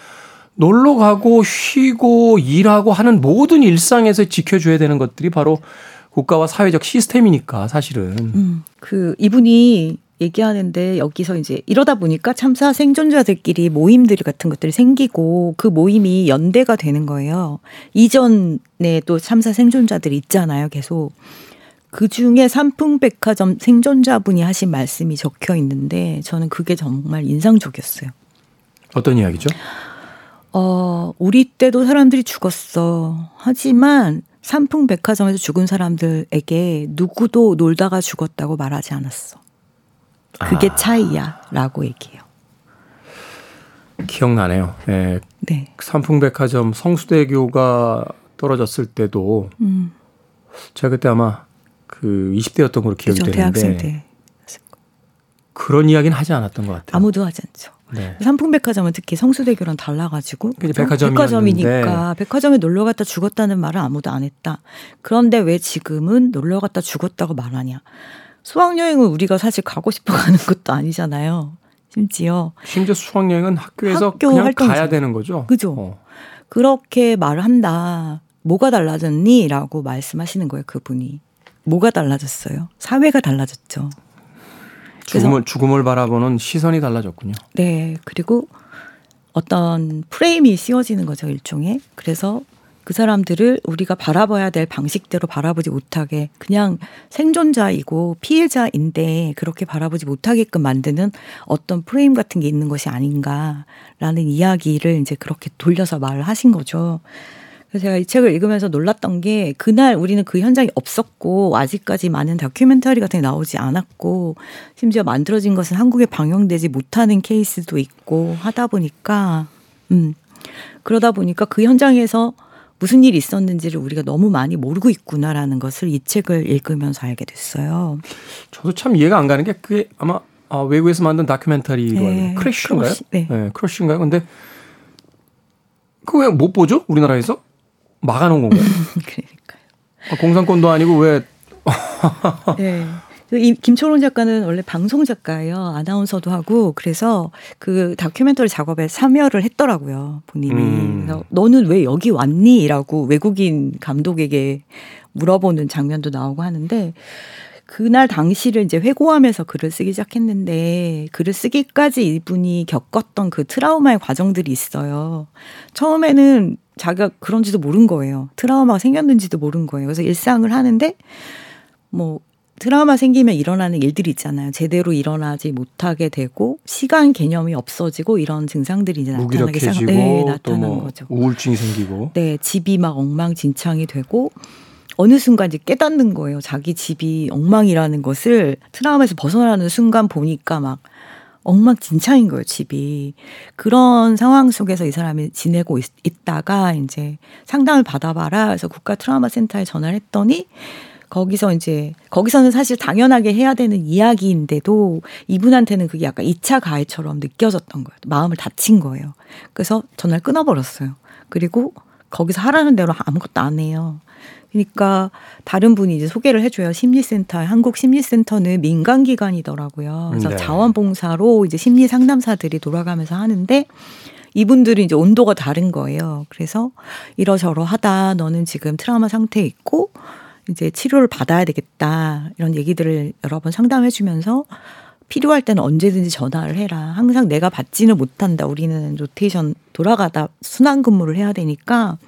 놀러 가고 쉬고 일하고 하는 모든 일상에서 지켜줘야 되는 것들이 바로 국가와 사회적 시스템이니까 사실은. 음, 그 이분이 얘기하는데 여기서 이제 이러다 보니까 참사 생존자들끼리 모임들 같은 것들이 생기고 그 모임이 연대가 되는 거예요. 이전에 또 참사 생존자들이 있잖아요. 계속. 그 중에 삼풍백화점 생존자분이 하신 말씀이 적혀 있는데 저는 그게 정말 인상적이었어요. 어떤 이야기죠? 어, 우리 때도 사람들이 죽었어. 하지만 삼풍백화점에서 죽은 사람들에게 누구도 놀다가 죽었다고 말하지 않았어. 그게 아. 차이야. 라고 얘기해요. 기억나네요. 예. 네. 삼풍백화점 성수대교가 떨어졌을 때도 음, 제가 그때 아마 그 20대였던 걸로 기억이. 되는데 대학생 때. 그런 이야기는 하지 않았던 것 같아요. 아무도 하지 않죠. 네. 삼풍백화점은 특히 성수대교랑 달라가지고. 백화점이니까 백화점에 놀러 갔다 죽었다는 말을 아무도 안 했다. 그런데 왜 지금은 놀러 갔다 죽었다고 말하냐? 수학여행은 우리가 사실 가고 싶어 가는 것도 아니잖아요. 심지어 심지어 수학여행은 학교에서 학교 그냥 활동이죠. 가야 되는 거죠. 그죠. 어. 그렇게 말을 한다. 뭐가 달라졌니? 라고 말씀하시는 거예요, 그분이. 뭐가 달라졌어요? 사회가 달라졌죠. 죽음을 죽음을 바라보는 시선이 달라졌군요. 네. 그리고 어떤 프레임이 씌워지는 거죠, 일종의. 그래서 그 사람들을 우리가 바라봐야 될 방식대로 바라보지 못하게 그냥 생존자이고 피해자인데 그렇게 바라보지 못하게끔 만드는 어떤 프레임 같은 게 있는 것이 아닌가라는 이야기를 이제 그렇게 돌려서 말을 하신 거죠. 그래서 제가 이 책을 읽으면서 놀랐던 게 그날 우리는 그 현장에 없었고 아직까지 많은 다큐멘터리 같은 게 나오지 않았고 심지어 만들어진 것은 한국에 방영되지 못하는 케이스도 있고 하다 보니까 음 그러다 보니까 그 현장에서 무슨 일이 있었는지를 우리가 너무 많이 모르고 있구나라는 것을 이 책을 읽으면서 알게 됐어요. 저도 참 이해가 안 가는 게 그게 아마 아, 외국에서 만든 다큐멘터리로 네, Crash인가요? Crush, 네. 크래쉬인가요? 근데 그거 왜 못 보죠? 우리나라에서 막아놓은 건가요? <laughs> 그러니까요. 공산권도 아니고 왜? <laughs> <laughs> 네. 그이 김초롱 작가는 원래 방송 작가예요. 아나운서도 하고 그래서 그 다큐멘터리 작업에 참여를 했더라고요. 본인이. 음. 그래서 너는 왜 여기 왔니?라고 외국인 감독에게 물어보는 장면도 나오고 하는데 그날 당시를 이제 회고하면서 글을 쓰기 시작했는데 글을 쓰기까지 이분이 겪었던 그 트라우마의 과정들이 있어요. 처음에는 자기가 그런지도 모른 거예요. 트라우마가 생겼는지도 모른 거예요. 그래서 일상을 하는데 뭐 트라우마 생기면 일어나는 일들이 있잖아요. 제대로 일어나지 못하게 되고 시간 개념이 없어지고 이런 증상들이 이제 나타나기 시작 무기력해지고 네, 또 나타나는 뭐 거죠. 우울증이 생기고. 네, 집이 막 엉망진창이 되고 어느 순간 이제 깨닫는 거예요. 자기 집이 엉망이라는 것을 트라우마에서 벗어나는 순간 보니까 막 엉망진창인 거예요, 집이. 그런 상황 속에서 이 사람이 지내고 있, 있다가 이제 상담을 받아봐라. 그래서 국가 트라우마 센터에 전화를 했더니 거기서 이제 거기서는 사실 당연하게 해야 되는 이야기인데도 이분한테는 그게 약간 2차 가해처럼 느껴졌던 거예요. 마음을 다친 거예요. 그래서 전화를 끊어버렸어요. 그리고 거기서 하라는 대로 아무것도 안 해요. 그러니까 다른 분이 이제 소개를 해줘요. 심리센터, 한국 심리센터는 민간 기관이더라고요. 그래서 네. 자원봉사로 이제 심리 상담사들이 돌아가면서 하는데 이분들이 이제 온도가 다른 거예요. 그래서 이러저러 하다 너는 지금 트라우마 상태에 있고 이제 치료를 받아야 되겠다. 이런 얘기들을 여러 번 상담해 주면서 필요할 때는 언제든지 전화를 해라. 항상 내가 받지는 못한다. 우리는 로테이션 돌아가다 순환 근무를 해야 되니까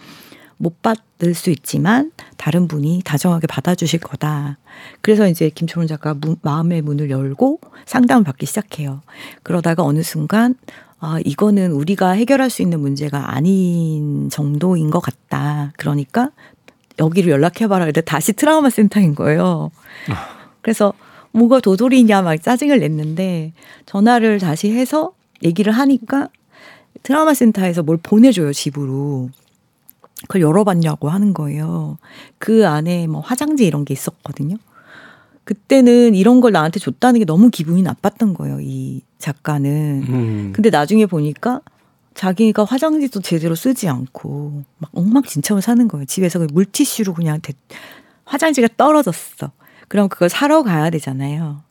못 받을 수 있지만 다른 분이 다정하게 받아주실 거다. 그래서 이제 김초론 작가 문, 마음의 문을 열고 상담을 받기 시작해요. 그러다가 어느 순간 아, 이거는 우리가 해결할 수 있는 문제가 아닌 정도인 것 같다. 그러니까 여기를 연락해봐라. 근데 다시 트라우마 센터인 거예요. 그래서 뭐가 도돌이냐 막 짜증을 냈는데 전화를 다시 해서 얘기를 하니까 트라우마 센터에서 뭘 보내줘요 집으로. 그걸 열어봤냐고 하는 거예요. 그 안에 뭐 화장지 이런 게 있었거든요. 그때는 이런 걸 나한테 줬다는 게 너무 기분이 나빴던 거예요. 이 작가는. 음. 근데 나중에 보니까 자기가 화장지도 제대로 쓰지 않고 막 엉망진창을 사는 거예요. 집에서 그 물티슈로 그냥 대, 화장지가 떨어졌어. 그럼 그걸 사러 가야 되잖아요.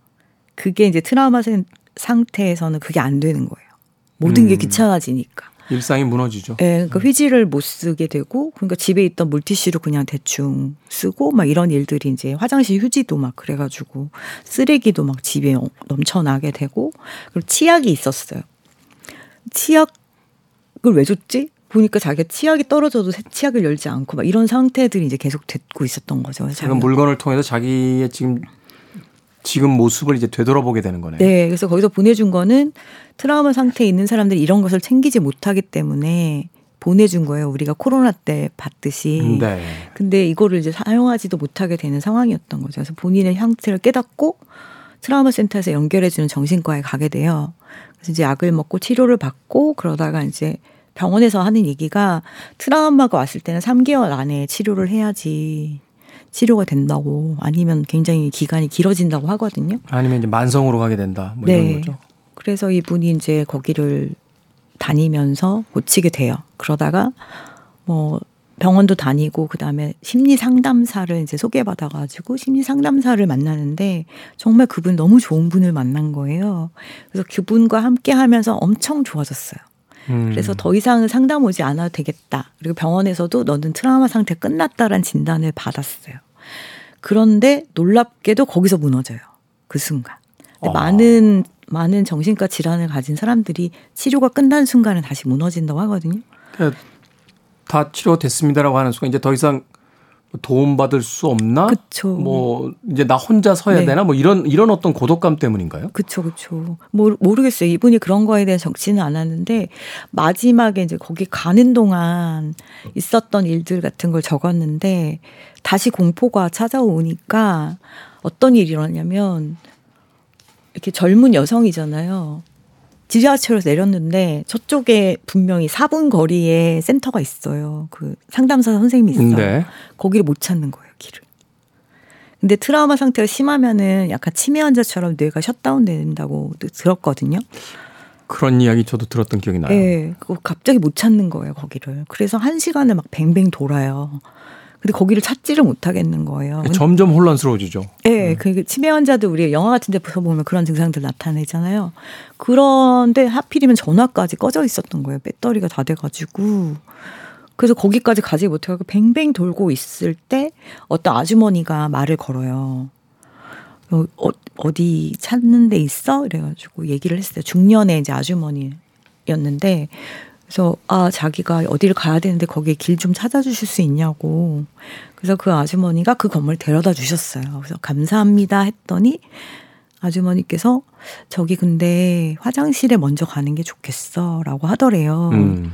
그게 이제 트라우마 생- 상태에서는 그게 안 되는 거예요. 모든 게 음. 귀찮아지니까. 일상이 무너지죠. 예, 그러니까 휘지를 못 쓰게 되고, 그러니까 집에 있던 물티슈로 그냥 대충 쓰고, 막 이런 일들이 이제 화장실 휴지도 막 그래가지고, 쓰레기도 막 집에 넘쳐나게 되고, 그리고 치약이 있었어요. 치약을 왜 줬지? 보니까 자기가 치약이 떨어져도 새 치약을 열지 않고 막 이런 상태들이 이제 계속 됐고 있었던 거죠. 그런 자기가- 물건을 통해서 자기의 지금 지금 모습을 이제 되돌아보게 되는 거네요. 네, 그래서 거기서 보내준 거는 트라우마 상태에 있는 사람들이 이런 것을 챙기지 못하기 때문에 보내준 거예요. 우리가 코로나 때 받듯이. 네. 근데 이거를 이제 사용하지도 못하게 되는 상황이었던 거죠. 그래서 본인의 상태를 깨닫고 트라우마 센터에서 연결해주는 정신과에 가게 돼요. 그래서 이제 약을 먹고 치료를 받고 그러다가 이제 병원에서 하는 얘기가 트라우마가 왔을 때는 3개월 안에 치료를 해야지 치료가 된다고 아니면 굉장히 기간이 길어진다고 하거든요. 아니면 이제 만성으로 가게 된다. 뭐 네. 이런 거죠. 그래서 이분이 이제 거기를 다니면서 고치게 돼요. 그러다가 뭐 병원도 다니고 그다음에 심리 상담사를 이제 소개받아 가지고 심리 상담사를 만나는데 정말 그분 너무 좋은 분을 만난 거예요. 그래서 그분과 함께 하면서 엄청 좋아졌어요. 음. 그래서 더 이상은 상담 오지 않아도 되겠다. 그리고 병원에서도 너는 트라우마 상태 끝났다라는 진단을 받았어요. 그런데 놀랍게도 거기서 무너져요. 그 순간. 근데 아. 많은 많은 정신과 질환을 가진 사람들이 치료가 끝난 순간은 다시 무너진다고 하거든요. 그러니까 다 치료됐습니다라고 하는 순간 이제 더 이상 도움 받을 수 없나? 그쵸. 뭐 이제 나 혼자 서야 네. 되나? 뭐 이런 이런 어떤 고독감 때문인가요? 그쵸, 그쵸. 모, 모르겠어요. 이분이 그런 거에 대해 적지는 않았는데, 마지막에 이제 거기 가는 동안 있었던 일들 같은 걸 적었는데, 다시 공포가 찾아오니까 어떤 일이 일어났냐면, 이렇게 젊은 여성이잖아요. 지하철에서 내렸는데, 저쪽에 분명히 4분 거리에 센터가 있어요. 그 상담사 선생님이 있어요. 네. 거기를 못 찾는 거예요, 길을. 근데 트라우마 상태가 심하면은 약간 치매 환자처럼 뇌가 셧다운 된다고 들었거든요. 그런 이야기 저도 들었던 기억이 나요. 예. 그거 갑자기 못 찾는 거예요, 거기를. 그래서 한 시간을 막 뱅뱅 돌아요. 근데 거기를 찾지를 못하겠는 거예요. 점점 혼란스러워지죠. 네, 음. 그 치매 환자들 우리 영화 같은 데 보면 그런 증상들 나타내잖아요. 그런데 하필이면 전화까지 꺼져 있었던 거예요. 배터리가 다 돼가지고. 그래서 거기까지 가지 못해서 뱅뱅 돌고 있을 때 어떤 아주머니가 말을 걸어요. 어, 어, 디 찾는 데 있어? 이래가지고 얘기를 했어요. 중년의 이제 아주머니였는데 그래서 아 자기가 어디를 가야 되는데 거기에 길 좀 찾아주실 수 있냐고 그래서 그 아주머니가 그 건물 데려다 주셨어요. 그래서 감사합니다 했더니 아주머니께서 저기 근데 화장실에 먼저 가는 게 좋겠어라고 하더래요. 음.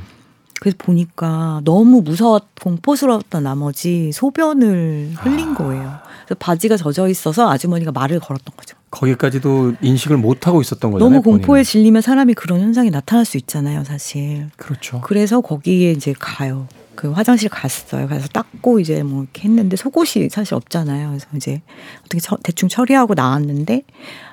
그래서 보니까 너무 무서웠 공포스러웠던 나머지 소변을 흘린 거예요. 그래서 바지가 젖어 있어서 아주머니가 말을 걸었던 거죠. 거기까지도 인식을 못 하고 있었던 거잖아요. 너무 공포에 본인은. 질리면 사람이 그런 현상이 나타날 수 있잖아요, 사실. 그렇죠. 그래서 거기에 이제 가요. 그 화장실 갔어요. 가서 닦고 이제 뭐 이렇게 했는데 속옷이 사실 없잖아요. 그래서 이제 어떻게 처, 대충 처리하고 나왔는데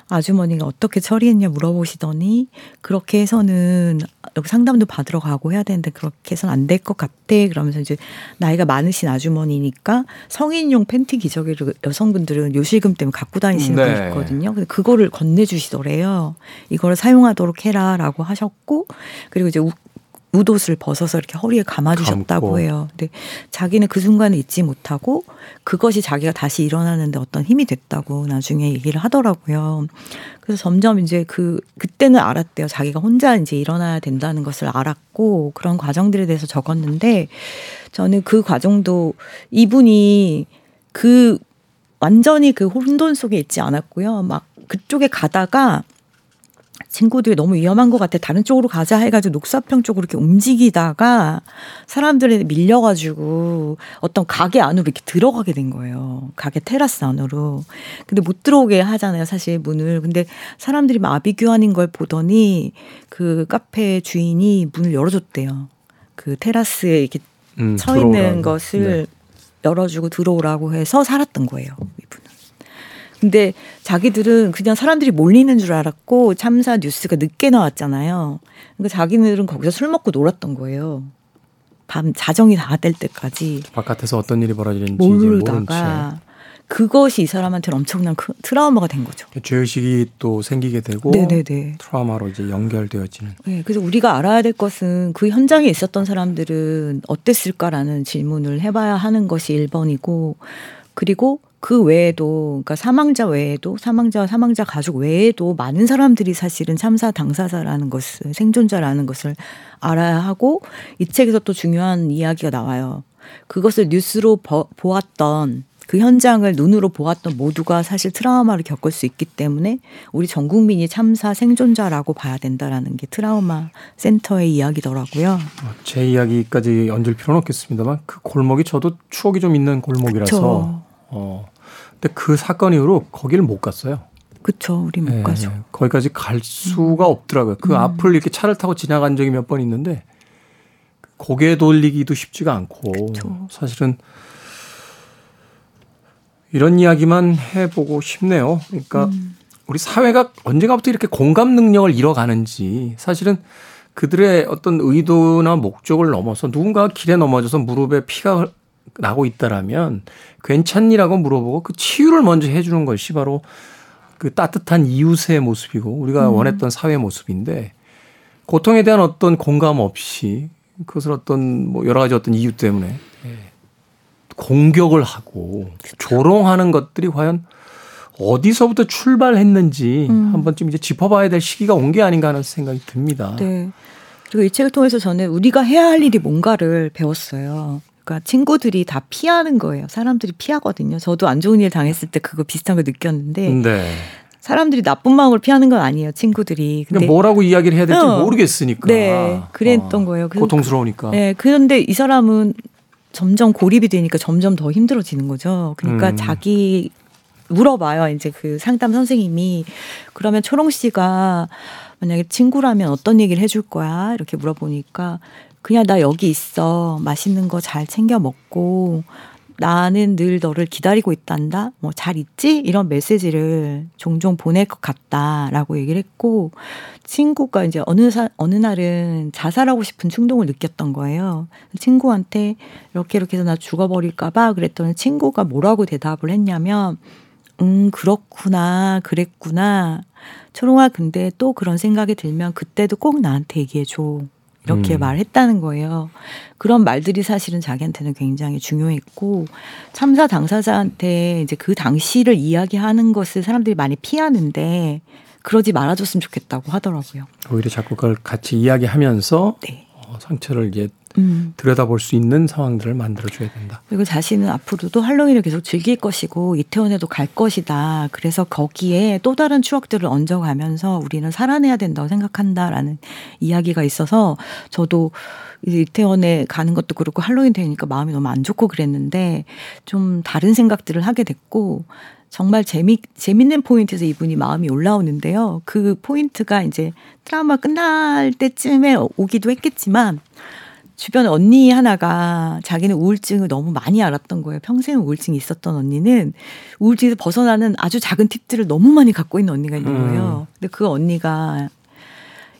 아주머니가 어떻게 처리했냐 물어보시더니 그렇게 해서는 여기 상담도 받으러 가고 해야 되는데 그렇게 해서는 안 될 것 같아. 그러면서 이제 나이가 많으신 아주머니니까 성인용 팬티 기저귀를 여성분들은 요실금 때문에 갖고 다니시는 네. 분이 있거든요. 근데 그거를 건네주시더래요. 이거를 사용하도록 해라라고 하셨고 그리고 이제 웃옷을 벗어서 이렇게 허리에 감아주셨다고 감고. 해요. 근데 자기는 그 순간을 잊지 못하고 그것이 자기가 다시 일어나는데 어떤 힘이 됐다고 나중에 얘기를 하더라고요. 그래서 점점 이제 그 그때는 알았대요. 자기가 혼자 이제 일어나야 된다는 것을 알았고 그런 과정들에 대해서 적었는데 저는 그 과정도 이분이 그 완전히 그 혼돈 속에 있지 않았고요. 막 그쪽에 가다가 친구들이 너무 위험한 것 같아. 다른 쪽으로 가자 해가지고 녹사평 쪽으로 이렇게 움직이다가 사람들에 밀려가지고 어떤 가게 안으로 이렇게 들어가게 된 거예요. 가게 테라스 안으로. 근데 못 들어오게 하잖아요. 사실 문을. 근데 사람들이 마비규환인 걸 보더니 그 카페 주인이 문을 열어줬대요. 그 테라스에 이렇게 음, 서 있는 것을 네. 열어주고 들어오라고 해서 살았던 거예요. 근데 자기들은 그냥 사람들이 몰리는 줄 알았고 참사 뉴스가 늦게 나왔잖아요. 그러니까 자기들은 거기서 술 먹고 놀았던 거예요. 밤 자정이 다 될 때까지 바깥에서 어떤 일이 벌어지는지 모르다가 그것이 이 사람한테는 엄청난 트라우마가 된 거죠. 죄의식이 또 생기게 되고 네네네. 트라우마로 이제 연결되어지는. 네, 그래서 우리가 알아야 될 것은 그 현장에 있었던 사람들은 어땠을까라는 질문을 해봐야 하는 것이 1번이고 그리고 그 외에도 그러니까 사망자 외에도 사망자와 사망자 가족 외에도 많은 사람들이 사실은 참사 당사자라는 것을 생존자라는 것을 알아야 하고 이 책에서 또 중요한 이야기가 나와요. 그것을 뉴스로 보, 보았던 그 현장을 눈으로 보았던 모두가 사실 트라우마를 겪을 수 있기 때문에 우리 전 국민이 참사 생존자라고 봐야 된다라는 게 트라우마 센터의 이야기더라고요. 어, 제 이야기까지 얹을 필요는 없겠습니다만 그 골목이 저도 추억이 좀 있는 골목이라서 그쵸. 어. 근데 그 사건 이후로 거기를 못 갔어요. 그쵸, 우리 못 네, 가죠. 거기까지 갈 수가 음. 없더라고요. 그 음. 앞을 이렇게 차를 타고 지나간 적이 몇 번 있는데 고개 돌리기도 쉽지가 않고 그쵸. 사실은 이런 이야기만 해보고 싶네요. 그러니까 음. 우리 사회가 언젠가부터 이렇게 공감 능력을 잃어가는지 사실은 그들의 어떤 의도나 목적을 넘어서 누군가 길에 넘어져서 무릎에 피가 나고 있다라면 괜찮니라고 물어보고 그 치유를 먼저 해주는 것이 바로 그 따뜻한 이웃의 모습이고 우리가 음. 원했던 사회 모습인데 고통에 대한 어떤 공감 없이 그것을 어떤 뭐 여러 가지 어떤 이유 때문에 공격을 하고 조롱하는 것들이 과연 어디서부터 출발했는지 음. 한 번쯤 이제 짚어봐야 될 시기가 온 게 아닌가 하는 생각이 듭니다. 네. 그리고 이 책을 통해서 저는 우리가 해야 할 일이 뭔가를 배웠어요. 그러니까 친구들이 다 피하는 거예요. 사람들이 피하거든요. 저도 안 좋은 일 당했을 때 그거 비슷한 걸 느꼈는데 네. 사람들이 나쁜 마음을 피하는 건 아니에요. 친구들이. 근데 뭐라고 이야기를 해야 될지 어, 모르겠으니까. 네, 그랬던 어, 거예요. 고통스러우니까. 네, 그런데 이 사람은 점점 고립이 되니까 점점 더 힘들어지는 거죠. 그러니까 음. 자기 물어봐요. 이제 그 상담 선생님이 그러면 초롱 씨가 만약에 친구라면 어떤 얘기를 해줄 거야? 이렇게 물어보니까 그냥 나 여기 있어. 맛있는 거 잘 챙겨 먹고 나는 늘 너를 기다리고 있단다. 뭐 잘 있지? 이런 메시지를 종종 보낼 것 같다라고 얘기를 했고 친구가 이제 어느 사, 어느 날은 자살하고 싶은 충동을 느꼈던 거예요. 친구한테 이렇게 이렇게 해서 나 죽어버릴까 봐 그랬더니 친구가 뭐라고 대답을 했냐면 음, 그렇구나. 그랬구나. 초롱아, 근데 또 그런 생각이 들면 그때도 꼭 나한테 얘기해 줘. 이렇게 음. 말했다는 거예요. 그런 말들이 사실은 자기한테는 굉장히 중요했고, 참사 당사자한테 이제 그 당시를 이야기하는 것을 사람들이 많이 피하는데, 그러지 말아줬으면 좋겠다고 하더라고요. 오히려 자꾸 그걸 같이 이야기하면서 네. 어, 상처를 이제 음. 들여다볼 수 있는 상황들을 만들어줘야 된다. 그리고 자신은 앞으로도 할로윈을 계속 즐길 것이고 이태원에도 갈 것이다. 그래서 거기에 또 다른 추억들을 얹어가면서 우리는 살아내야 된다고 생각한다라는 이야기가 있어서 저도 이태원에 가는 것도 그렇고 할로윈 되니까 마음이 너무 안 좋고 그랬는데 좀 다른 생각들을 하게 됐고 정말 재미 재밌는 포인트에서 이분이 마음이 올라오는데요. 그 포인트가 이제 트라우마 끝날 때쯤에 오기도 했겠지만 주변 언니 하나가 자기는 우울증을 너무 많이 알았던 거예요. 평생 우울증이 있었던 언니는 우울증에서 벗어나는 아주 작은 팁들을 너무 많이 갖고 있는 언니가 있는 거예요. 근데 그 언니가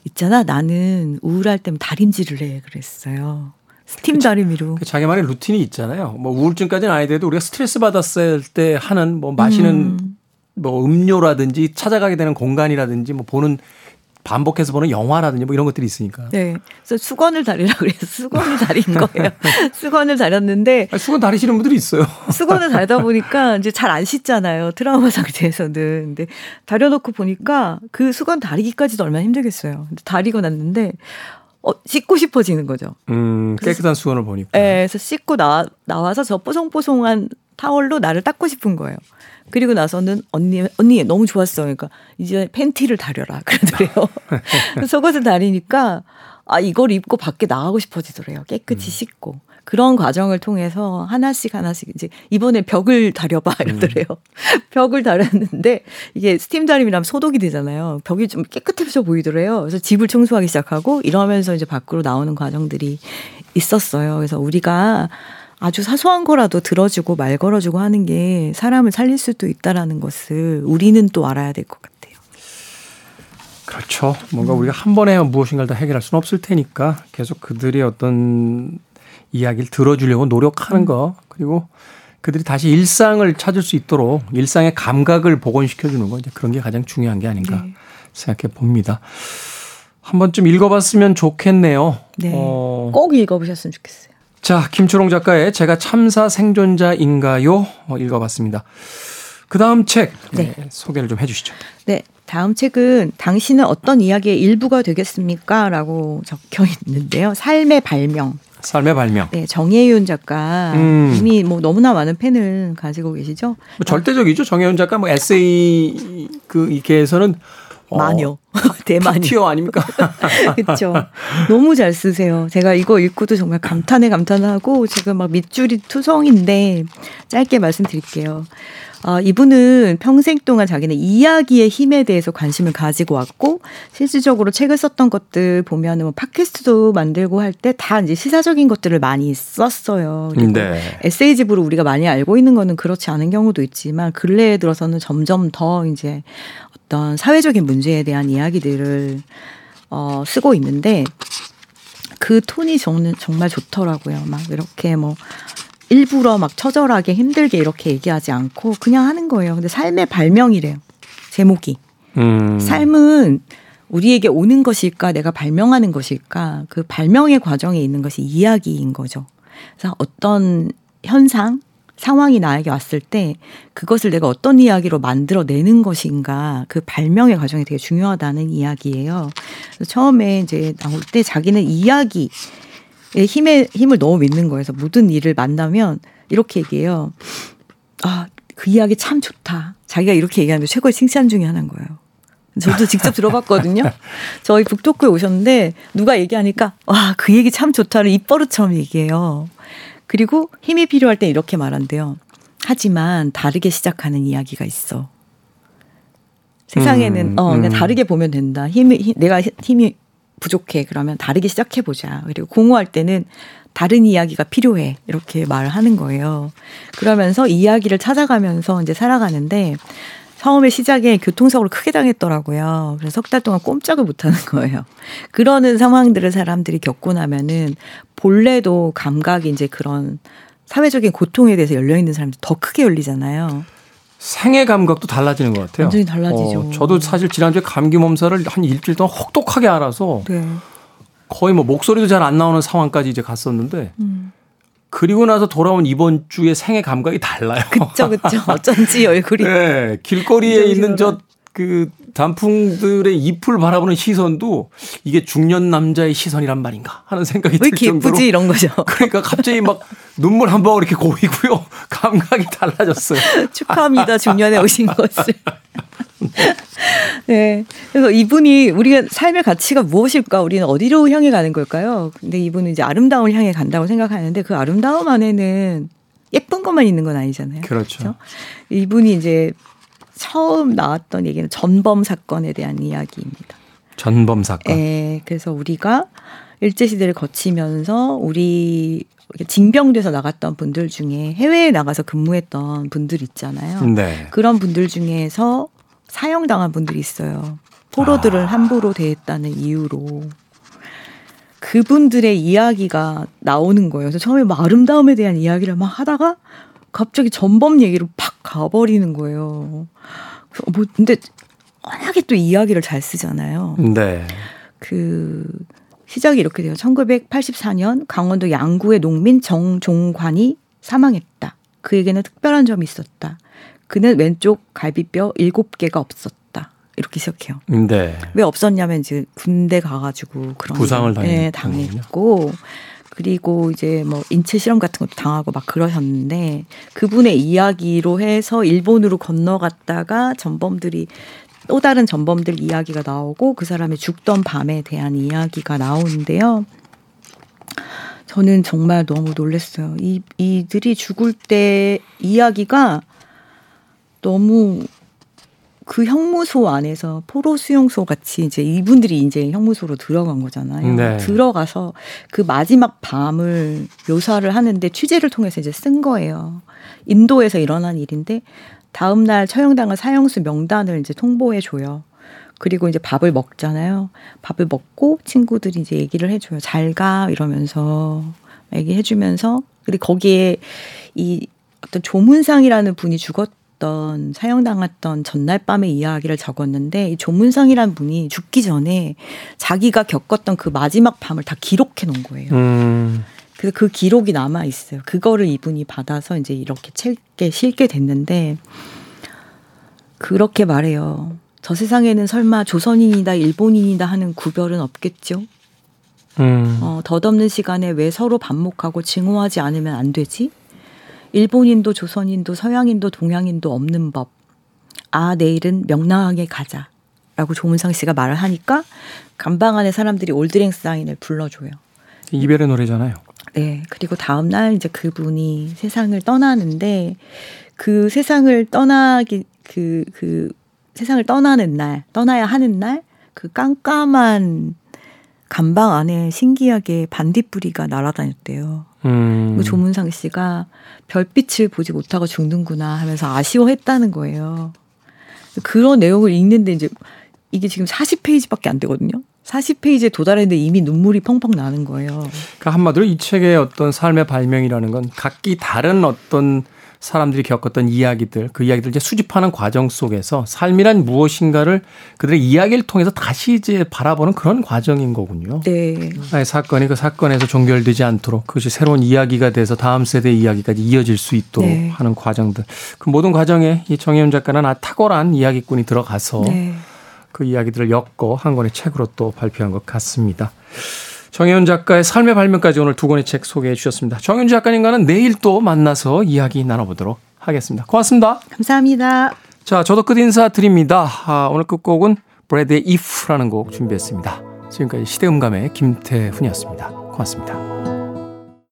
있잖아 나는 우울할 때면 다림질을 해 그랬어요. 스팀 다리미로. 그 자기 만의 루틴이 있잖아요. 뭐 우울증까지는 아니더라도 우리가 스트레스 받았을 때 하는 뭐 마시는 음. 뭐 음료라든지 찾아가게 되는 공간이라든지 뭐 보는 반복해서 보는 영화라든지 뭐 이런 것들이 있으니까. 네. 그래서 수건을 다리라 그래서 수건을 다린 거예요. <laughs> 수건을 다렸는데 아니, 수건 다리시는 분들이 있어요. 수건을 달다 보니까 이제 잘 안 씻잖아요. 트라우마 <laughs> 상태에서는. 근데 다려 놓고 보니까 그 수건 다리기까지도 얼마나 힘들겠어요. 근데 다리고 났는데 어, 씻고 싶어지는 거죠. 음, 깨끗한 수건을 보니까. 예, 그래서 씻고 나, 나와서 저 뽀송뽀송한 타월로 나를 닦고 싶은 거예요. 그리고 나서는 언니, 언니 너무 좋았어. 그러니까 이제 팬티를 다려라. <laughs> 그러더래요. 속옷을 다리니까 아, 이걸 입고 밖에 나가고 싶어지더래요. 깨끗이 씻고. 그런 과정을 통해서 하나씩 하나씩 이제 이번에 벽을 다려봐 이러더래요. <laughs> 벽을 다렸는데 이게 스팀 다림이라면 소독이 되잖아요. 벽이 좀 깨끗해져 보이더래요. 그래서 집을 청소하기 시작하고 이러면서 이제 밖으로 나오는 과정들이 있었어요. 그래서 우리가 아주 사소한 거라도 들어주고 말 걸어주고 하는 게 사람을 살릴 수도 있다라는 것을 우리는 또 알아야 될 것 같아요. 그렇죠. 뭔가 우리가 한 번에 무엇인가를 다 해결할 수는 없을 테니까 계속 그들의 어떤 이야기를 들어주려고 노력하는 거 그리고 그들이 다시 일상을 찾을 수 있도록 일상의 감각을 복원시켜 주는 거 이제 그런 게 가장 중요한 게 아닌가 네. 생각해 봅니다. 한 번쯤 읽어봤으면 좋겠네요. 네. 어, 꼭 읽어보셨으면 좋겠어요. 자, 김초롱 작가의 제가 참사 생존자인가요? 어, 읽어봤습니다. 그 다음 책 네. 네, 소개를 좀 해주시죠. 네. 다음 책은 당신은 어떤 이야기의 일부가 되겠습니까? 라고 적혀 있는데요. 삶의 발명. 삶의 발명. 네, 정혜윤 작가. 음. 이미 뭐 너무나 많은 팬을 가지고 계시죠? 뭐 절대적이죠. 정혜원 작가 뭐 에세이 그 이계에서는 어, 마녀. <laughs> 대마녀. 티어 아닙니까? <laughs> 그렇죠. 너무 잘 쓰세요. 제가 이거 읽고도 정말 감탄에 감탄하고 지금 막 밑줄이 투성인데 짧게 말씀드릴게요. 아, 이분은 평생 동안 자기는 이야기의 힘에 대해서 관심을 가지고 왔고 실질적으로 책을 썼던 것들 보면은 뭐 팟캐스트도 만들고 할 때 다 이제 시사적인 것들을 많이 썼어요. 그리고 네. 에세이집으로 우리가 많이 알고 있는 거는 그렇지 않은 경우도 있지만 근래에 들어서는 점점 더 이제 어떤 사회적인 문제에 대한 이야기들을 어, 쓰고 있는데 그 톤이 정말 좋더라고요. 막 이렇게 뭐 일부러 막 처절하게 힘들게 이렇게 얘기하지 않고 그냥 하는 거예요. 근데 삶의 발명이래요. 제목이. 음. 삶은 우리에게 오는 것일까, 내가 발명하는 것일까, 그 발명의 과정에 있는 것이 이야기인 거죠. 그래서 어떤 현상, 상황이 나에게 왔을 때 그것을 내가 어떤 이야기로 만들어내는 것인가, 그 발명의 과정이 되게 중요하다는 이야기예요. 처음에 이제 나올 때 자기는 이야기의 힘에, 힘을 너무 믿는 거예요. 그래서 모든 일을 만나면 이렇게 얘기해요. 아, 그 이야기 참 좋다. 자기가 이렇게 얘기하는 게 최고의 칭찬 중에 하나인 거예요. 저도 직접 들어봤거든요. <laughs> 저희 북토크에 오셨는데 누가 얘기하니까 와 그 얘기 참 좋다를 입버릇처럼 얘기해요. 그리고 힘이 필요할 땐 이렇게 말한대요. 하지만 다르게 시작하는 이야기가 있어. 세상에는 음, 어 그냥 음. 다르게 보면 된다. 힘이 힘- 내가 힘이 부족해 그러면 다르게 시작해 보자. 그리고 공허할 때는 다른 이야기가 필요해. 이렇게 말을 하는 거예요. 그러면서 이야기를 찾아가면서 이제 살아가는데 처음에 시작에 교통사고를 크게 당했더라고요. 그래서 석 달 동안 꼼짝을 못 하는 거예요. 그러는 상황들을 사람들이 겪고 나면은 본래도 감각이 이제 그런 사회적인 고통에 대해서 열려 있는 사람들 더 크게 열리잖아요. 생애 감각도 달라지는 것 같아요. 완전히 달라지죠. 어, 저도 사실 지난주에 감기 몸살을 한 일주일 동안 혹독하게 알아서 네. 거의 뭐 목소리도 잘 안 나오는 상황까지 이제 갔었는데 음. 그리고 나서 돌아온 이번 주에 생애 감각이 달라요. 그쵸, 그쵸. <laughs> 어쩐지 얼굴이. 네, 길거리에 있는 저. 그 단풍들의 잎을 바라보는 시선도 이게 중년 남자의 시선이란 말인가 하는 생각이 왜들 이렇게 정도로 예쁘지? 이런 거죠. <laughs> 그러니까 갑자기 막 눈물 한 방울 이렇게 고이고요. <laughs> 감각이 달라졌어요. 축하합니다. 중년에 오신 것을. <laughs> 네. 그래서 이분이 우리가 삶의 가치가 무엇일까? 우리는 어디로 향해 가는 걸까요? 근데 이분은 이제 아름다움을 향해 간다고 생각하는데 그 아름다움 안에는 예쁜 것만 있는 건 아니잖아요. 그렇죠. 그렇죠? 이분이 이제 처음 나왔던 얘기는 전범 사건에 대한 이야기입니다. 전범 사건. 예, 그래서 우리가 일제 시대를 거치면서 우리 징병돼서 나갔던 분들 중에 해외에 나가서 근무했던 분들 있잖아요. 네. 그런 분들 중에서 사형당한 분들이 있어요. 포로들을 아. 함부로 대했다는 이유로. 그분들의 이야기가 나오는 거예요. 그래서 처음에 막 아름다움에 대한 이야기를 막 하다가 갑자기 전범 얘기로 팍 가버리는 거예요. 뭐 근데 워낙에 또 이야기를 잘 쓰잖아요. 네. 그 시작이 이렇게 돼요. 1984년 강원도 양구의 농민 정종관이 사망했다. 그에게는 특별한 점이 있었다. 그는 왼쪽 갈비뼈 7개가 없었다. 이렇게 시작해요. 네. 왜 없었냐면 이제 군대 가가지고 그런 부상을 당했- 네, 당했고 그리고 이제 뭐 인체 실험 같은 것도 당하고 막 그러셨는데 그분의 이야기로 해서 일본으로 건너갔다가 전범들이 또 다른 전범들 이야기가 나오고 그 사람이 죽던 밤에 대한 이야기가 나오는데요. 저는 정말 너무 놀랐어요. 이 이들이 죽을 때 이야기가 너무 그 형무소 안에서 포로 수용소 같이 이제 이분들이 이제 형무소로 들어간 거잖아요. 네. 들어가서 그 마지막 밤을 묘사를 하는데 취재를 통해서 이제 쓴 거예요. 인도에서 일어난 일인데 다음 날 처형당한 사형수 명단을 이제 통보해 줘요. 그리고 이제 밥을 먹잖아요. 밥을 먹고 친구들이 이제 얘기를 해줘요. 잘 가 이러면서 얘기해주면서 그리고 거기에 이 어떤 조문상이라는 분이 죽었 던 사형당했던 전날 밤의 이야기를 적었는데 이 조문상이라는 분이 죽기 전에 자기가 겪었던 그 마지막 밤을 다 기록해 놓은 거예요. 음. 그래서 그 기록이 남아 있어요. 그거를 이분이 받아서 이제 이렇게 책에 실게 됐는데 그렇게 말해요. 저 세상에는 설마 조선인이다 일본인이다 하는 구별은 없겠죠. 음. 어, 덧없는 시간에 왜 서로 반목하고 증오하지 않으면 안 되지? 일본인도 조선인도 서양인도 동양인도 없는 법. 아 내일은 명랑하게 가자. 라고 조문상 씨가 말을 하니까 감방 안에 사람들이 올드랭 사인을 불러줘요. 이별의 노래잖아요. 네. 그리고 다음날 이제 그분이 세상을 떠나는데 그 세상을 떠나기 그, 그 세상을 떠나는 날, 떠나야 하는 날, 그 깜깜한 감방 안에 신기하게 반딧불이가 날아다녔대요. 음. 그 조문상 씨가 별빛을 보지 못하고 죽는구나 하면서 아쉬워했다는 거예요. 그런 내용을 읽는데 이제 이게 지금 40페이지밖에 안 되거든요. 40페이지에 도달했는데 이미 눈물이 펑펑 나는 거예요. 그러니까 한마디로 이 책의 어떤 삶의 발명이라는 건 각기 다른 어떤 사람들이 겪었던 이야기들, 그 이야기들 이제 수집하는 과정 속에서 삶이란 무엇인가를 그들의 이야기를 통해서 다시 이제 바라보는 그런 과정인 거군요. 네. 하나의 사건이 그 사건에서 종결되지 않도록 그것이 새로운 이야기가 돼서 다음 세대의 이야기까지 이어질 수 있도록 네. 하는 과정들. 그 모든 과정에 이 정혜연 작가는 아 탁월한 이야기꾼이 들어가서 네. 그 이야기들을 엮어 한 권의 책으로 또 발표한 것 같습니다. 정혜윤 작가의 삶의 발명까지 오늘 두 권의 책 소개해 주셨습니다. 정혜윤 작가님과는 내일 또 만나서 이야기 나눠보도록 하겠습니다. 고맙습니다. 감사합니다. 자, 저도 끝 인사 드립니다. 아, 오늘 끝곡은 브래드의 If라는 곡 준비했습니다. 지금까지 시대음감의 김태훈이었습니다. 고맙습니다.